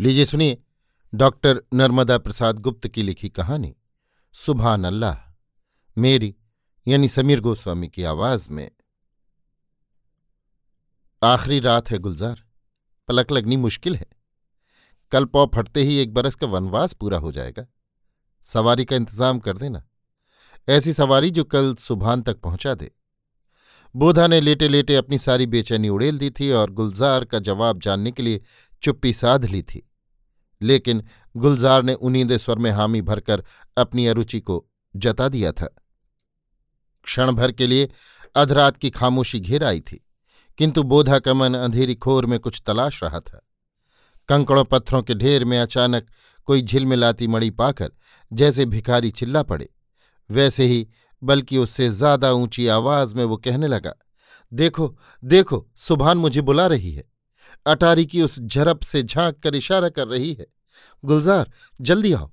लीजिए सुनिए, डॉक्टर नर्मदा प्रसाद गुप्त की लिखी कहानी, सुभान अल्लाह, मेरी, यानी समीर गोस्वामी की आवाज़ में। आखिरी रात है गुलजार, पलक लगनी मुश्किल है। कल पौ फटते ही एक बरस का वनवास पूरा हो जाएगा। सवारी का इंतज़ाम कर देना। ऐसी सवारी जो कल सुबहान तक पहुँचा दे। बोधा ने लेटे लेटे अपनी सारी बेचैनी उड़ेल दी थी और गुलजार का जवाब जानने के लिए चुप्पी साध ली थी। लेकिन गुलजार ने उनींदे स्वर में हामी भरकर अपनी अरुचि को जता दिया था। क्षण भर के लिए अधरात की खामोशी घेर आई थी, किंतु बोधा का मन अंधेरी खोर में कुछ तलाश रहा था। कंकड़ों पत्थरों के ढेर में अचानक कोई झिलमिलाती मड़ी पाकर जैसे भिखारी चिल्ला पड़े। वैसे ही, बल्कि उससे ज़्यादा ऊँची आवाज़ में वो कहने लगा, देखो देखो, सुभान मुझे बुला रही है। अटारी की उस झरप से झाँक कर इशारा कर रही है। गुलजार, जल्दी आओ।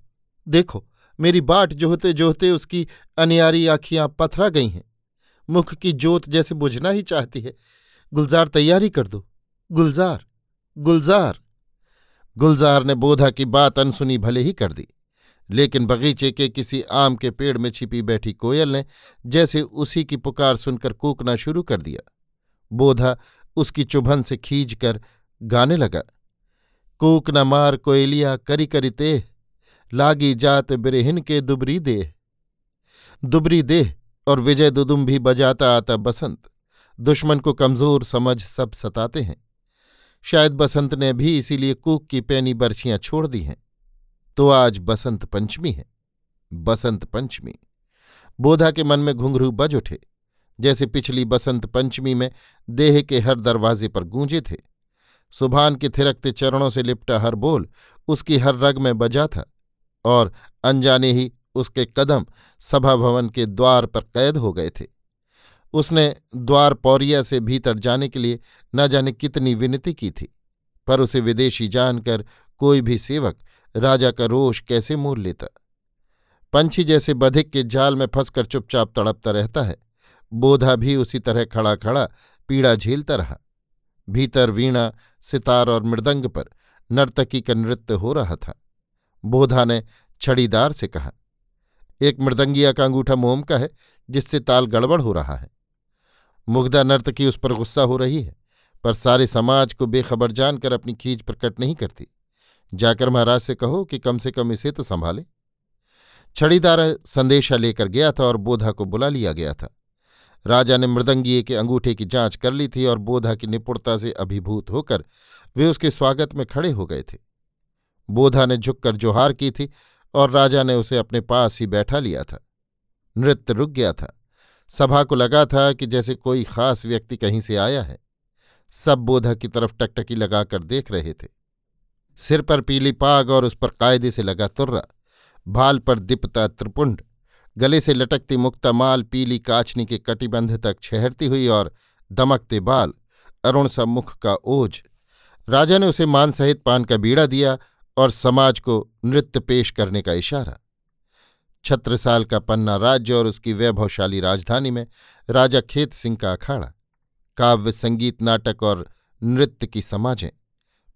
देखो, मेरी बाट जोहते जोहते उसकी अनियारी आखियाँ पथरा गई हैं। मुख की जोत जैसे बुझना ही चाहती है। गुलजार, तैयारी कर दो। गुलजार गुलजार। गुलजार ने बोधा की बात अनसुनी भले ही कर दी, लेकिन बगीचे के किसी आम के पेड़ में छिपी बैठी कोयल ने जैसे उसी की पुकार सुनकर कूकना शुरू कर दिया। बोधा उसकी चुभन से खींच कर गाने लगा। कूक न मार कोयलिया करी करी तेह लागी जात बिरहिन के दुबरी देह दुबरी देह और विजय दुदुम भी बजाता आता बसंत। दुश्मन को कमज़ोर समझ सब सताते हैं। शायद बसंत ने भी इसीलिए कूक की पैनी बर्छियाँ छोड़ दी हैं। तो आज बसंत पंचमी है। बसंत पंचमी। बोधा के मन में घुंघरू बज उठे। जैसे पिछली बसंत पंचमी में देह के हर दरवाजे पर गूंजे थे। सुभान के थिरकते चरणों से लिपटा हर बोल उसकी हर रग में बजा था और अनजाने ही उसके कदम सभा भवन के द्वार पर कैद हो गए थे। उसने द्वार पौरिया से भीतर जाने के लिए न जाने कितनी विनती की थी, पर उसे विदेशी जानकर कोई भी सेवक राजा का रोष कैसे मोल लेता? पंछी जैसे बधिक के जाल में फंसकर चुपचाप तड़पता रहता है। बोधा भी उसी तरह खड़ा खड़ा पीड़ा झेलता रहा। भीतर वीणा, सितार और मृदंग पर नर्तकी का नृत्य हो रहा था। बोधा ने छड़ीदार से कहा, एक मृदंगिया का अंगूठा मोम का है, जिससे ताल गड़बड़ हो रहा है। मुग्धा नर्तकी उस पर गुस्सा हो रही है, पर सारे समाज को बेखबर जानकर अपनी खींच प्रकट नहीं करती। जाकर महाराज से कहो कि कम से कम इसे तो संभाले। छड़ीदार संदेशा लेकर गया था और बोधा को बुला लिया गया था। राजा ने मृदंगीय के अंगूठे की जाँच कर ली थी और बोधा की निपुणता से अभिभूत होकर वे उसके स्वागत में खड़े हो गए थे। बोधा ने झुककर जोहार की थी और राजा ने उसे अपने पास ही बैठा लिया था। नृत्य रुक गया था। सभा को लगा था कि जैसे कोई खास व्यक्ति कहीं से आया है। सब बोधा की तरफ़ टकटकी लगाकर देख रहे थे। सिर पर पीली पाग और उस पर कायदे से लगा तुर्रा। भाल पर दिपता त्रिपुंड। गले से लटकती मुक्ता माल पीली काचनी के कटिबंध तक छहरती हुई और दमकते बाल, अरुण सा मुख का ओझ राजा ने उसे मान सहित पान का बीड़ा दिया और समाज को नृत्य पेश करने का इशारा। छत्रसाल का पन्ना राज्य और उसकी वैभवशाली राजधानी में राजा खेत सिंह का अखाड़ा, काव्य, संगीत, नाटक और नृत्य की समाजें।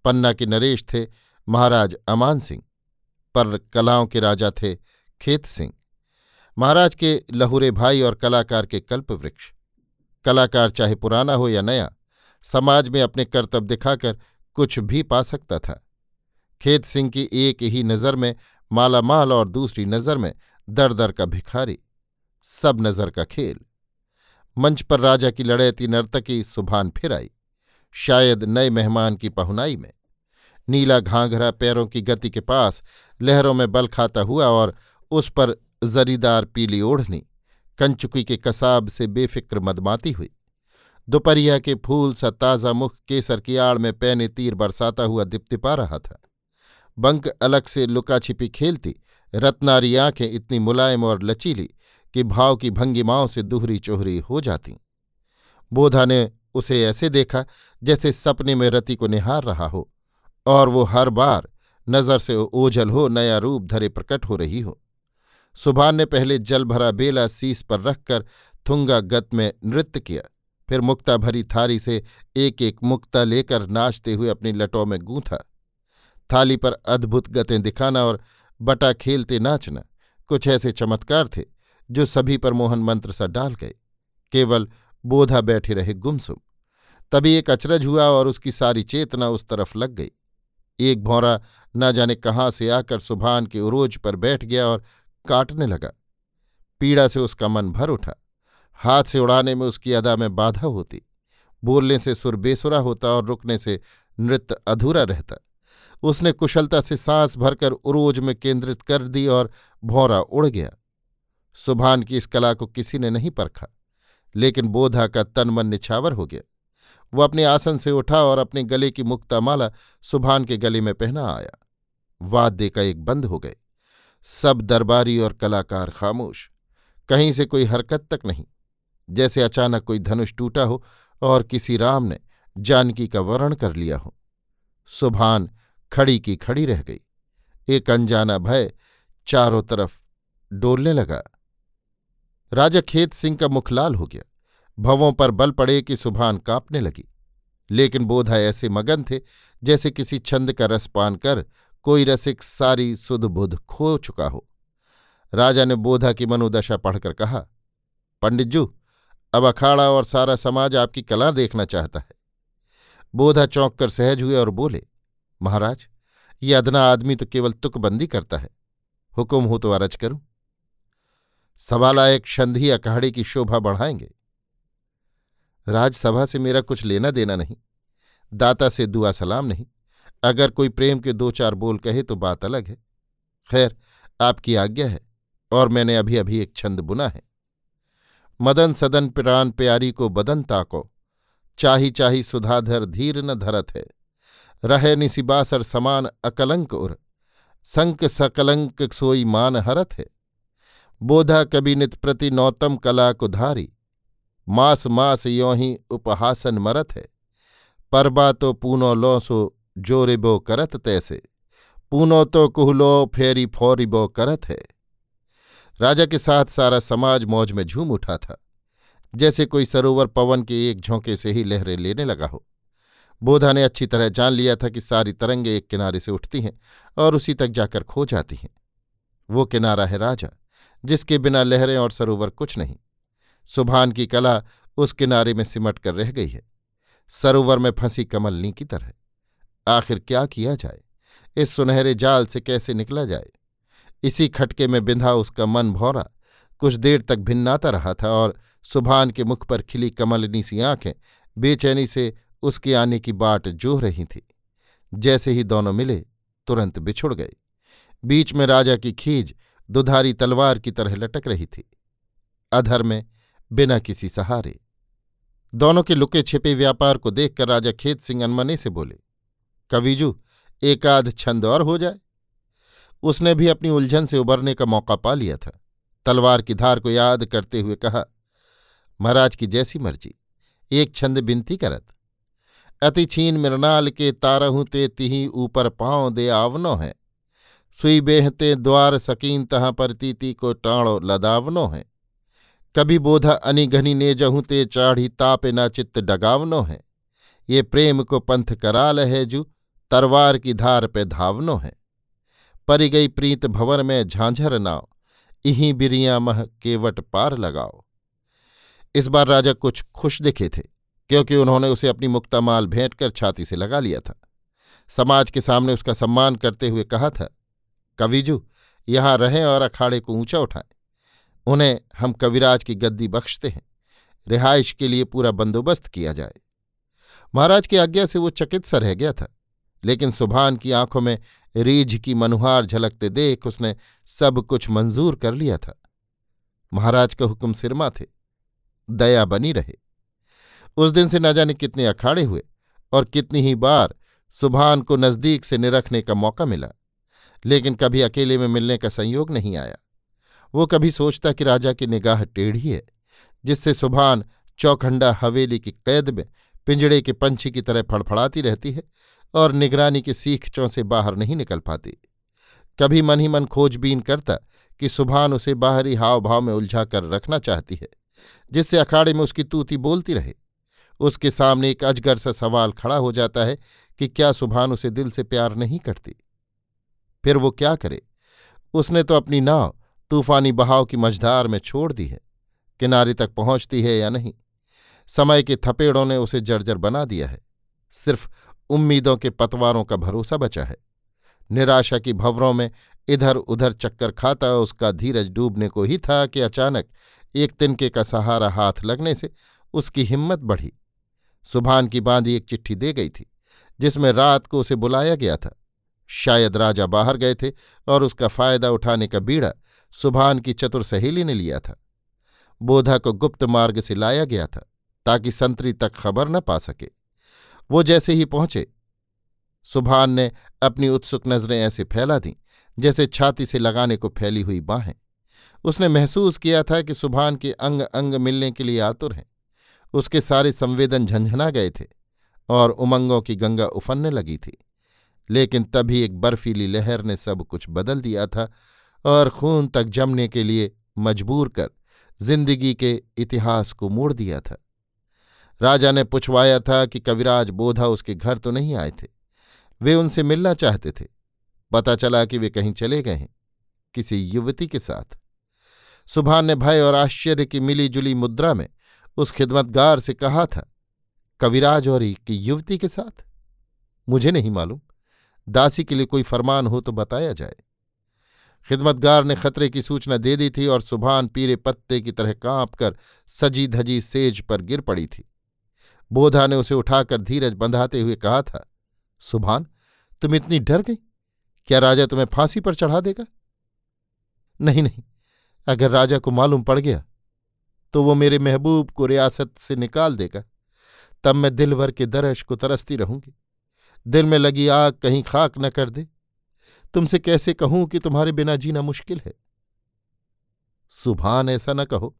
पन्ना के नरेश थे महाराज अमान सिंह, पर कलाओं के राजा थे खेत सिंह। महाराज के लहुरे भाई और कलाकार के कल्पवृक्ष। कलाकार चाहे पुराना हो या नया, समाज में अपने कर्तव्य दिखाकर कुछ भी पा सकता था। खेत सिंह की एक ही नज़र में, मालामाल और दूसरी नज़र में दर दर का भिखारी, सब नज़र का खेल। मंच पर राजा की लड़ैती नर्तकी सुभान फिर आई, शायद नए मेहमान की पहुनाई में। नीला घाघरा पैरों की गति के पास लहरों में बल खाता हुआ और उस पर जरीदार पीली ओढ़नी, कंचुकी के कसाब से बेफिक्र मदमाती हुई। दोपहरिया के फूल सा ताज़ा मुख केसर की आड़ में पैने तीर बरसाता हुआ दिपतिपा रहा था। बंक अलग से लुका छिपी खेलती, रत्नारी आँखें इतनी मुलायम और लचीली कि भाव की भंगिमाओं से दुहरी चोहरी हो जाती। बोधा ने उसे ऐसे देखा जैसे सपने में रति को निहार रहा हो, और वो हर बार नज़र से ओझल हो, नया रूप धरे प्रकट हो रही हो। सुभान ने पहले जल भरा बेला सीस पर रखकर थुंगा गत में नृत्य किया, फिर मुक्ता भरी थारी से एक एक मुक्ता लेकर नाचते हुए अपनी लटों में गूंथा। थाली पर अद्भुत गतें दिखाना और बटा खेलते नाचना कुछ ऐसे चमत्कार थे जो सभी पर मोहन मंत्र सा डाल गए। केवल बोधा बैठे रहे गुमसुम। तभी एक अचरज हुआ और उसकी सारी चेतना उस तरफ़ लग गई। एक भौरा न जाने कहाँ से आकर सुभान के उरोज पर बैठ गया और काटने लगा। पीड़ा से उसका मन भर उठा। हाथ से उड़ाने में उसकी अदा में बाधा होती। बोलने से सुर बेसुरा होता और रुकने से नृत्य अधूरा रहता। उसने कुशलता से सांस भरकर उरोज में केंद्रित कर दी और भौरा उड़ गया। सुभान की इस कला को किसी ने नहीं परखा, लेकिन बोधा का तन मन निछावर हो गया। वो अपने आसन से उठा और अपने गले की मुक्तामाला सुभान के गले में पहना आया। वाद्य का एक बंद हो गए। सब दरबारी और कलाकार खामोश। कहीं से कोई हरकत तक नहीं। जैसे अचानक कोई धनुष टूटा हो और किसी राम ने जानकी का वर्ण कर लिया हो। सुभान खड़ी की खड़ी रह गई। एक अनजाना भय चारों तरफ़ डोलने लगा। राजा खेत सिंह का मुख लाल हो गया। भवों पर बल पड़े कि सुभान कांपने लगी। लेकिन बोधा ऐसे मगन थे जैसे किसी छंद का रस पान कर कोई रसिक सारी सुध बुध खो चुका हो। राजा ने बोधा की मनोदशा पढ़कर कहा, पंडित जू, अब अखाड़ा और सारा समाज आपकी कला देखना चाहता है। बोधा चौंक कर सहज हुए और बोले, महाराज, ये अदना आदमी तो केवल तुकबंदी करता है। हुक्म हो तो अरज करूँ। सवालायक क्षंधी अखाड़े की शोभा बढ़ाएँगे। राजसभा से मेरा कुछ लेना देना नहीं। दाता से दुआ सलाम नहीं। अगर कोई प्रेम के दो चार बोल कहे तो बात अलग है। खैर, आपकी आज्ञा है, और मैंने अभी अभी एक छंद बुना है। मदन सदन प्राण प्यारी को बदन ताको चाही चाही सुधाधर धीर न धरत है। रहे निसिबासर समान अकलंक उर, संक सकलंक सोई मान हरत है। बोधा कभी नित प्रति नौतम कला को धारी मास मास यों ही उपहासन मरत है। परबा तो पूनो लो सो जोरिबो करत तैसे। पूनो तो कुहलो फेरी फोरिबो करत है। राजा के साथ सारा समाज मौज में झूम उठा था। जैसे कोई सरोवर पवन के एक झोंके से ही लहरें लेने लगा हो। बोधा ने अच्छी तरह जान लिया था कि सारी तरंगे एक किनारे से उठती हैं और उसी तक जाकर खो जाती हैं। वो किनारा है राजा, जिसके बिना लहरें और सरोवर कुछ नहीं। सुभान की कला उस किनारे में सिमट कर रह गई है। सरोवर में फंसी कमलनी की तरह। आखिर क्या किया जाए? इस सुनहरे जाल से कैसे निकला जाए? इसी खटके में बिंधा उसका मन भौरा। कुछ देर तक भिन्नाता रहा था और सुभान के मुख पर खिली कमलनी सी आँखें बेचैनी से उसके आने की बाट जोह रही थी। जैसे ही दोनों मिले, तुरंत बिछुड़ गए। बीच में राजा की खीज दुधारी तलवार की तरह लटक रही थी। अधर में बिना किसी सहारे। दोनों के लुके छिपे व्यापार को देखकर राजा खेत सिंह अनमने से बोले कविजू एकाध छंद और हो जाए। उसने भी अपनी उलझन से उबरने का मौका पा लिया था। तलवार की धार को याद करते हुए कहा, महाराज की जैसी मर्ज़ी, एक छंद बिनती करत। अति छीन मृणाल के तारहू ते तिही ऊपर पाँव दे आवनो है। सुई बेहते द्वार सकीन तहाँ पर तीती को टाणो लदावनो है। कभी बोधा अनिघनी ने जहूं ते चाढ़ी तापे ना चित्त डगावनो है। ये प्रेम को पंथ कराल है जू तरवार की धार पे धावनो है। परी गई प्रीत भंवर में झांझर नाव, इहीं बिरिया मह केवट पार लगाओ। इस बार राजा कुछ खुश दिखे थे, क्योंकि उन्होंने उसे अपनी मुक्तामाल भेंट कर छाती से लगा लिया था। समाज के सामने उसका सम्मान करते हुए कहा था, कविजू, यहाँ रहें और अखाड़े को ऊँचा उठाएँ। उन्हें हम कविराज की गद्दी बख्शते हैं। रिहाइश के लिए पूरा बंदोबस्त किया जाए। महाराज की आज्ञा से वो चकित सा रह गया था। लेकिन सुभान की आँखों में रीझ की मनुहार झलकते देख उसने सब कुछ मंजूर कर लिया था। महाराज का हुक्म सिरमा थे, दया बनी रहे। उस दिन से न जाने कितने अखाड़े हुए और कितनी ही बार सुभान को नज़दीक से निरखने का मौका मिला, लेकिन कभी अकेले में मिलने का संयोग नहीं आया। वो कभी सोचता कि राजा की निगाह टेढ़ी है, जिससे सुभान चौखंडा हवेली की कैद में पिंजड़े के पंछी की तरह फड़फड़ाती रहती है और निगरानी के सीखचों से बाहर नहीं निकल पाती। कभी मन ही मन खोजबीन करता कि सुभान उसे बाहरी हाव भाव में उलझा कर रखना चाहती है, जिससे अखाड़े में उसकी तूती बोलती रहे। उसके सामने एक अजगर सा सवाल खड़ा हो जाता है कि क्या सुभान उसे दिल से प्यार नहीं करती? फिर वो क्या करे? उसने तो अपनी नाव, तूफानी बहाव की मझधार में छोड़ दी है। किनारे तक पहुँचती है या नहीं? समय के थपेड़ों ने उसे जर्जर बना दिया है। सिर्फ़ उम्मीदों के पतवारों का भरोसा बचा है। निराशा की भंवरों में इधर उधर चक्कर खाता उसका धीरज डूबने को ही था कि अचानक एक तिनके का सहारा हाथ लगने से उसकी हिम्मत बढ़ी। सुभान की बांधी एक चिट्ठी दे गई थी, जिसमें रात को उसे बुलाया गया था। शायद राजा बाहर गए थे और उसका फ़ायदा उठाने का बीड़ा सुभान की चतुर सहेली ने लिया था। बोधा को गुप्त मार्ग से लाया गया था, ताकि संतरी तक खबर न पा सके। वो जैसे ही पहुँचे, सुभान ने अपनी उत्सुक नज़रें ऐसे फैला दीं, जैसे छाती से लगाने को फैली हुई बाहें। उसने महसूस किया था कि सुभान के अंग अंग मिलने के लिए आतुर हैं। उसके सारे संवेदन झंझना गए थे और उमंगों की गंगा उफनने लगी थी। लेकिन तभी एक बर्फीली लहर ने सब कुछ बदल दिया था और खून तक जमने के लिए मजबूर कर ज़िंदगी के इतिहास को मोड़ दिया था। राजा ने पुछवाया था कि कविराज बोधा उसके घर तो नहीं आए थे। वे उनसे मिलना चाहते थे। पता चला कि वे कहीं चले गए हैं, किसी युवती के साथ। सुभान ने भय और आश्चर्य की मिली जुली मुद्रा में उस खिदमतगार से कहा था, कविराज और एक युवती के साथ? मुझे नहीं मालूम। दासी के लिए कोई फरमान हो तो बताया जाए। खिदमतगार ने खतरे की सूचना दे दी थी और सुभान पीरे पत्ते की तरह काँप कर सजी धजी सेज पर गिर पड़ी थी। बोधा ने उसे उठाकर धीरज बंधाते हुए कहा था, सुभान, तुम इतनी डर गई? क्या राजा तुम्हें फांसी पर चढ़ा देगा? नहीं नहीं, अगर राजा को मालूम पड़ गया तो वो मेरे महबूब को रियासत से निकाल देगा। तब मैं दिल भर के दरश को तरसती रहूँगी। दिल में लगी आग कहीं खाक न कर दे। तुमसे कैसे कहूँ कि तुम्हारे बिना जीना मुश्किल है? सुभान, ऐसा न कहो।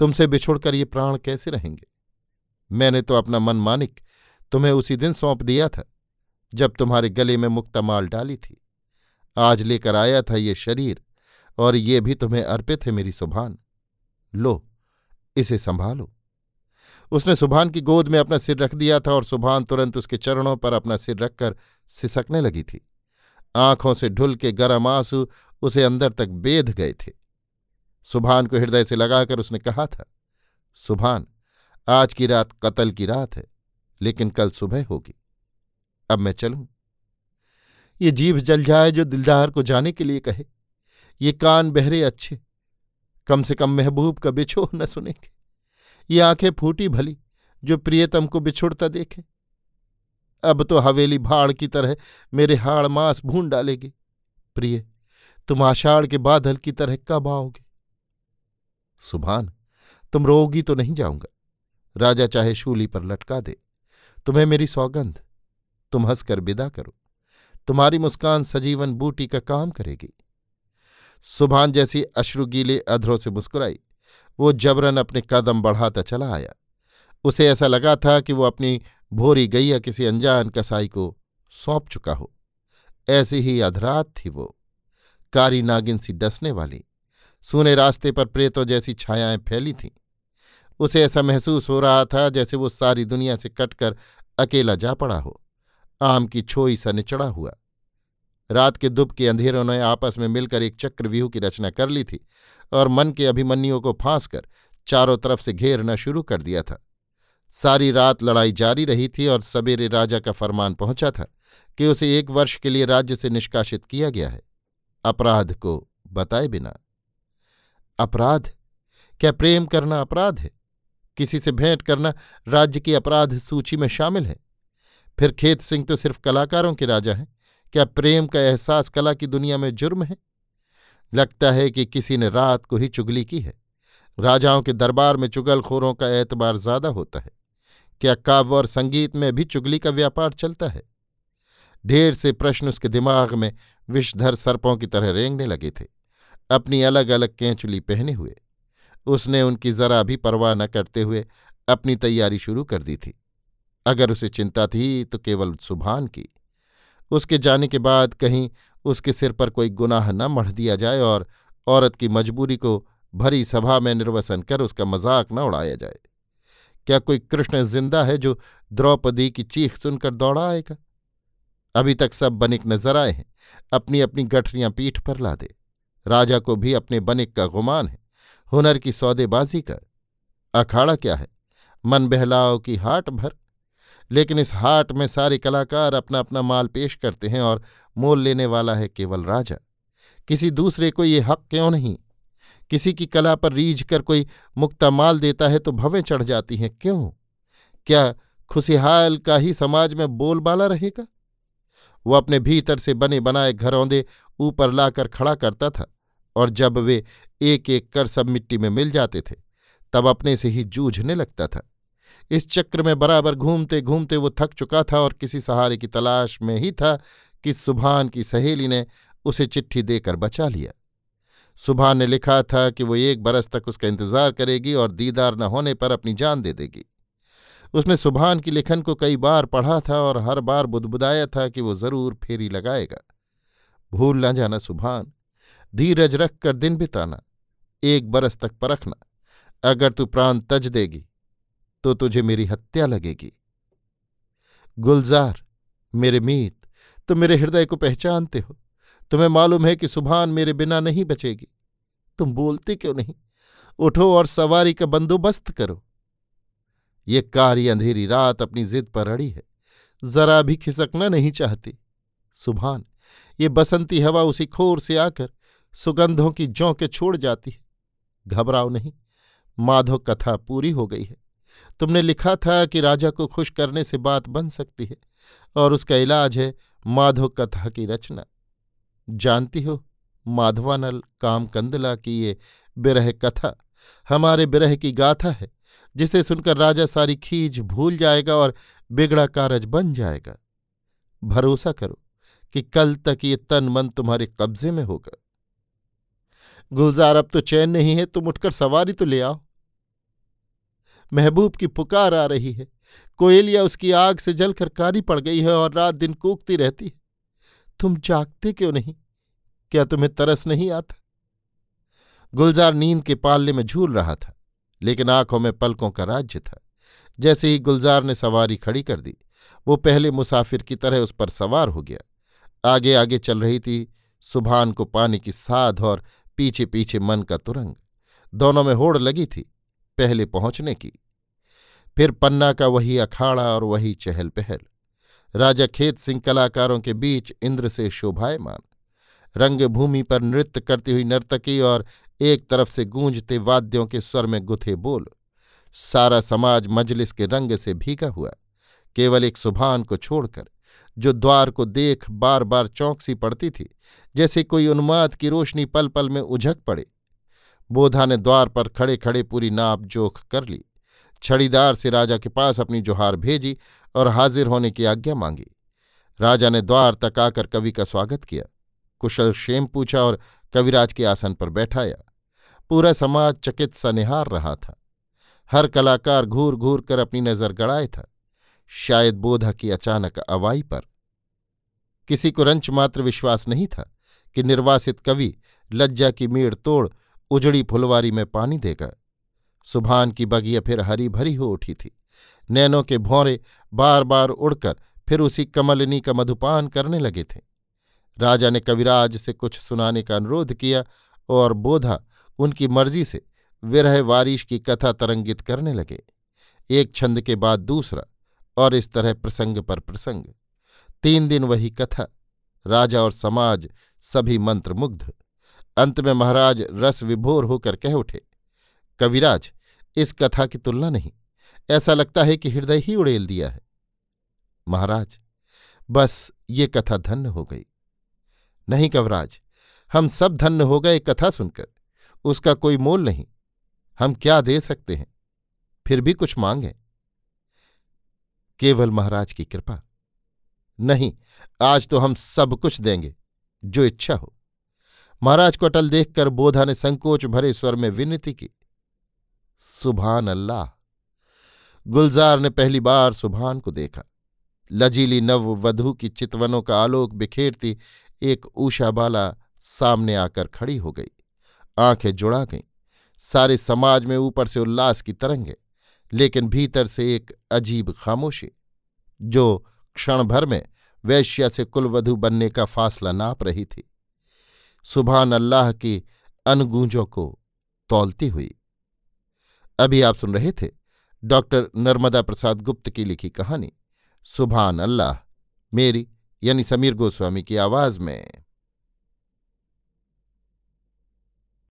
तुमसे बिछुड़कर ये प्राण कैसे रहेंगे? मैंने तो अपना मन मानिक तुम्हें उसी दिन सौंप दिया था, जब तुम्हारे गले में मुक्ता माल डाली थी। आज लेकर आया था ये शरीर, और ये भी तुम्हें अर्पित है मेरी सुभान। लो, इसे संभालो। उसने सुभान की गोद में अपना सिर रख दिया था, और सुभान तुरंत उसके चरणों पर अपना सिर रखकर सिसकने लगी थी। आँखों से ढुल के गरम आँसू उसे अंदर तक बेध गए थे। सुभान को हृदय से लगाकर उसने कहा था, सुभान आज की रात कतल की रात है, लेकिन कल सुबह होगी। अब मैं चलूँ। ये जीभ जल जाए जो दिलदार को जाने के लिए कहे। ये कान बहरे अच्छे, कम से कम महबूब का बिछोह न सुनेंगे। ये आँखें फूटी भली, जो प्रियतम को बिछुड़ता देखे। अब तो हवेली भाड़ की तरह मेरे हाड़ मांस भून डालेगी। प्रिय, तुम आषाढ़ के बादल की तरह कब आओगे? सुभान, तुम रोगी तो नहीं जाऊँगा। राजा चाहे शूली पर लटका दे। तुम्हें मेरी सौगंध। तुम हंसकर विदा करो। तुम्हारी मुस्कान सजीवन बूटी का काम करेगी। सुभान जैसी अश्रुगीले अधरों से मुस्कुराई। वो जबरन अपने कदम बढ़ाता चला आया। उसे ऐसा लगा था कि वो अपनी भोरी गैया किसी अनजान कसाई को सौंप चुका हो। ऐसी ही अधरात थी वो। कारी नागिन सी डसने वाली। सूने रास्ते पर प्रेतों जैसी छायाएँ फैली थीं। उसे ऐसा महसूस हो रहा था जैसे वो सारी दुनिया से कटकर अकेला जा पड़ा हो। आम की छोई सा निचड़ा हुआ। रात के दुब के अंधेरों ने आपस में मिलकर एक चक्रव्यूह की रचना कर ली थी और मन के अभिमन्युओं को फांस कर चारों तरफ़ से घेरना शुरू कर दिया था। सारी रात लड़ाई जारी रही थी और सवेरे राजा का फरमान पहुँचा था कि उसे एक वर्ष के लिए राज्य से निष्कासित किया गया है। अपराध को बताए बिना। अपराध? क्या प्रेम करना अपराध है? किसी से भेंट करना राज्य की अपराध सूची में शामिल है। फिर खेत सिंह तो सिर्फ़ कलाकारों के राजा हैं। क्या प्रेम का एहसास कला की दुनिया में जुर्म है? लगता है कि किसी ने रात को ही चुगली की है। राजाओं के दरबार में चुगलखोरों का एतबार ज़्यादा होता है। क्या काव्य और संगीत में भी चुगली का व्यापार चलता है? ढेर से प्रश्न उसके दिमाग में विषधर सर्पों की तरह रेंगने लगे थे। अपनी अलग अलग केंचुली पहने हुए। उसने उनकी जरा भी परवाह न करते हुए अपनी तैयारी शुरू कर दी थी। अगर उसे चिंता थी तो केवल सुभान की। उसके जाने के बाद कहीं उसके सिर पर कोई गुनाह न मढ़ दिया जाए और औरत की मजबूरी को भरी सभा में निर्वसन कर उसका मज़ाक न उड़ाया जाए। क्या कोई कृष्ण ज़िंदा है जो द्रौपदी की चीख सुनकर दौड़ा आएगा? अभी तक सब बनिक नज़र आए हैं। अपनी अपनी गठरियाँ पीठ पर ला दे राजा को भी अपने बनिक का गुमान है। हुनर की सौदेबाजी का अखाड़ा क्या है? मन बहलाव की हाट भर। लेकिन इस हाट में सारे कलाकार अपना अपना माल पेश करते हैं और मोल लेने वाला है केवल राजा। किसी दूसरे को ये हक क्यों नहीं? किसी की कला पर रीझ कर कोई मुक्ता माल देता है तो भवें चढ़ जाती हैं क्यों? क्या खुशहाल का ही समाज में बोलबाला रहेगा? वो अपने भीतर से बने बनाए घरौंदे ऊपर लाकर खड़ा करता था। और जब वे एक एक कर सब मिट्टी में मिल जाते थे, तब अपने से ही जूझने लगता था। इस चक्र में बराबर घूमते घूमते वो थक चुका था और किसी सहारे की तलाश में ही था कि सुभान की सहेली ने उसे चिट्ठी देकर बचा लिया। सुभान ने लिखा था कि वो एक बरस तक उसका इंतज़ार करेगी और दीदार न होने पर अपनी जान दे देगी। उसने सुभान की लिखन को कई बार पढ़ा था और हर बार बुदबुदाया था कि वो ज़रूर फेरी लगाएगा। भूल न जाना सुभान। धीरज रख कर दिन बिताना, एक बरस तक परखना। अगर तू प्राण तज देगी तो तुझे मेरी हत्या लगेगी। गुलजार, मेरे मीत, तुम मेरे हृदय को पहचानते हो। तुम्हें मालूम है कि सुभान मेरे बिना नहीं बचेगी। तुम बोलते क्यों नहीं? उठो और सवारी का बंदोबस्त करो। ये कारी अंधेरी रात अपनी जिद पर अड़ी है। जरा भी खिसकना नहीं चाहती। सुभान, ये बसंती हवा उसी खोर से आकर सुगंधों की जौंके छोड़ जाती है। घबराओ नहीं, माधव कथा पूरी हो गई है। तुमने लिखा था कि राजा को खुश करने से बात बन सकती है, और उसका इलाज है माधव कथा की रचना। जानती हो, माधवानल काम कंदला की ये बिरह कथा हमारे बिरह की गाथा है, जिसे सुनकर राजा सारी खीज भूल जाएगा और बिगड़ा कारज बन जाएगा। भरोसा करो कि कल तक ये तन मन तुम्हारे कब्जे में होगा। गुलजार, अब तो चैन नहीं है, तुम उठकर सवारी तो ले आओ। महबूब की पुकार आ रही है। कोयलिया उसकी आग से जलकर कारी पड़ गई है और रात दिन कूकती रहती है। तुम जागते क्यों नहीं? क्या तुम्हें तरस नहीं आता? गुलजार नींद के पालने में झूल रहा था, लेकिन आँखों में पलकों का राज्य था। जैसे ही गुलजार ने सवारी खड़ी कर दी, वो पहले मुसाफिर की तरह उस पर सवार हो गया। आगे आगे चल रही थी, सुभान को पानी की साध और पीछे पीछे मन का तुरंग। दोनों में होड़ लगी थी पहले पहुँचने की। फिर पन्ना का वही अखाड़ा और वही चहल पहल राजा खेत सिंह कलाकारों के बीच इंद्र से शोभायमान। रंगभूमि पर नृत्य करती हुई नर्तकी और एक तरफ़ से गूंजते वाद्यों के स्वर में गुथे बोल। सारा समाज मजलिस के रंग से भीगा हुआ, केवल एक सुभान को छोड़कर जो द्वार को देख बार बार चौंक सी पड़ती थी, जैसे कोई उन्माद की रोशनी पल पल में उझक पड़े। बोधा ने द्वार पर खड़े खड़े पूरी नाप जोख कर ली। छड़ीदार से राजा के पास अपनी जोहार भेजी और हाजिर होने की आज्ञा मांगी। राजा ने द्वार तक आकर कवि का स्वागत किया। कुशल क्षेम पूछा और कविराज के आसन पर बैठाया। पूरा समाज चकित सा निहार रहा था। हर कलाकार घूर घूर कर अपनी नज़र गड़ाए था। शायद बोधा की अचानक अवाई पर किसी को रंच मात्र विश्वास नहीं था कि निर्वासित कवि लज्जा की मीड़ तोड़ उजड़ी फुलवारी में पानी देगा। सुभान की बगिया फिर हरी भरी हो उठी थी। नैनों के भौरे बार बार उड़कर फिर उसी कमलिनी का मधुपान करने लगे थे। राजा ने कविराज से कुछ सुनाने का अनुरोध किया और बोधा उनकी मर्ज़ी से विरह वारिश की कथा तरंगित करने लगे। एक छंद के बाद दूसरा और इस तरह प्रसंग पर प्रसंग। तीन दिन वही कथा। राजा और समाज सभी मंत्रमुग्ध। अंत में महाराज रस विभोर होकर कह उठे, कविराज, इस कथा की तुलना नहीं। ऐसा लगता है कि हृदय ही उड़ेल दिया है। महाराज, बस ये कथा धन्य हो गई। नहीं कवराज, हम सब धन्य हो गए कथा सुनकर। उसका कोई मोल नहीं। हम क्या दे सकते हैं? फिर भी कुछ मांगे? केवल महाराज की कृपा। नहीं, आज तो हम सब कुछ देंगे, जो इच्छा हो। महाराज को अटल देखकर बोधा ने संकोच भरे स्वर में विनती की सुभान अल्लाह गुलजार ने पहली बार सुभान को देखा। लजीली नव वधु की चितवनों का आलोक बिखेरती एक ऊषाबाला सामने आकर खड़ी हो गई। आँखें जुड़ा गईं। सारे समाज में ऊपर से उल्लास की तरंगे, लेकिन भीतर से एक अजीब खामोशी, जो क्षण भर में वैश्या से कुलवधु बनने का फासला नाप रही थी। सुबहान अल्लाह की अनगूंजों को तौलती हुई। अभी आप सुन रहे थे डॉक्टर नर्मदा प्रसाद गुप्त की लिखी कहानी सुबहान अल्लाह, मेरी यानी समीर गोस्वामी की आवाज़ में।